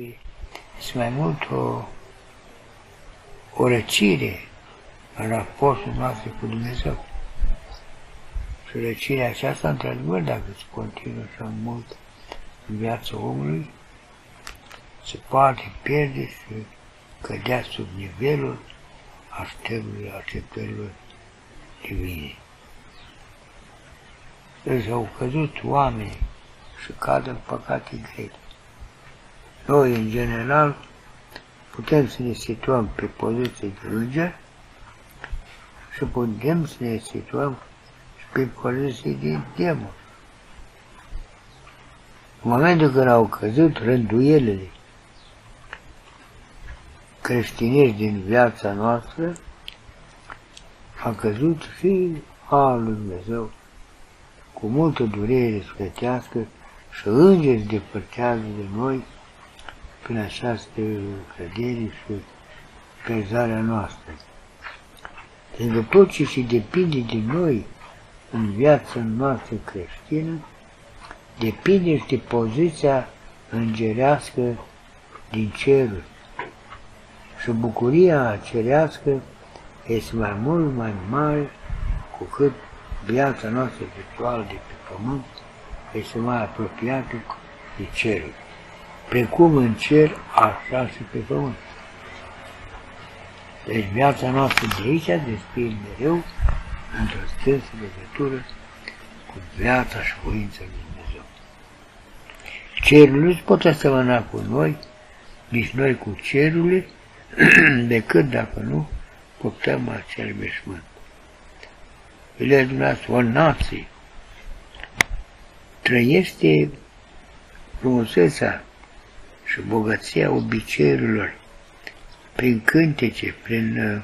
Și este mai mult o, o răcire în raportul nostru cu Dumnezeu. Și răcirea aceasta, într-adevăr, dacă se continuă așa mult în viața omului, se poate pierde și cădea sub nivelul așteptărilor, așteptărilor divine. Deci au căzut oameni și cad în păcate grele. Noi, în general, putem să ne situăm pe poziție de înger și putem să ne situăm și pe poziție de demon. În momentul când au căzut rânduielile creștinești din viața noastră, a căzut și a lui Dumnezeu cu multă durere sfătească și îngeri depărtează de noi prin această cădere și căzarea noastră. Pentru tot ce se depinde de noi în viața noastră creștină, depinde și de poziția îngerească din ceruri. Și bucuria cerească este mai mult mai mare cu cât viața noastră virtuală de pe pământ este mai apropiată de cerul. Precum în cer, așa și pe pământ. Deci viața noastră de aici descrie mereu într-o strânsă legătură cu viața și voința lui Dumnezeu. Cerul nu se poate asemăna cu noi, nici noi cu cerurile, decât dacă nu purtăm acel veșmânt. Ele dumneavoastră, o nație, trăiește frumusețea și bogăția obiceiurilor prin cântece, prin uh,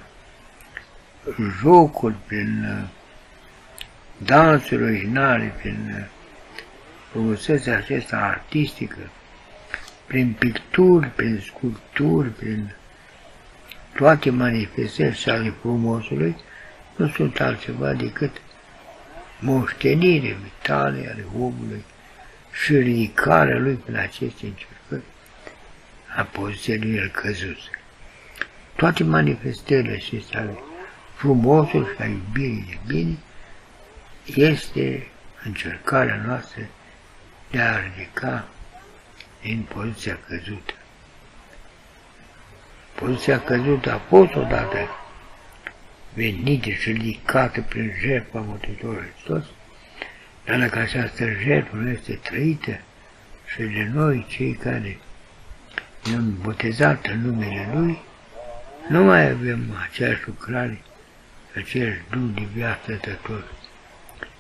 jocuri, prin uh, dansuri originale, prin uh, frumusețea aceasta artistică, prin picturi, prin sculpturi, prin toate manifestările ale frumosului, nu sunt altceva decât moștenire vitale ale omului și ridicarea lui prin aceste încercări a poziției lui el căzut. Toate manifestările acestea ale frumosului și a iubirii de bine este încercarea noastră de a ridica din poziția căzută. Poziția căzută a fost odată venită și ridicată prin jertfa Mântuitorului Hristos, dar dacă această jertfă nu este trăită și de noi, cei care ne-am botezat în numele Lui, nu mai avem aceeași lucrare, aceeași duh de viață tător,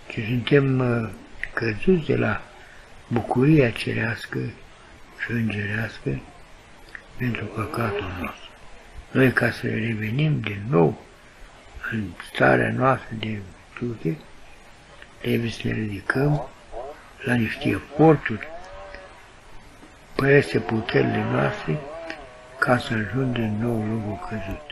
ci suntem uh, căzuți de la bucuria cerească și îngerească pentru păcatul nostru. Noi, ca să revenim din nou în starea noastră de virtute, trebuie să ne ridicăm la niște eforturi peste puterile noastre ca să ajungem din nou locul căzut.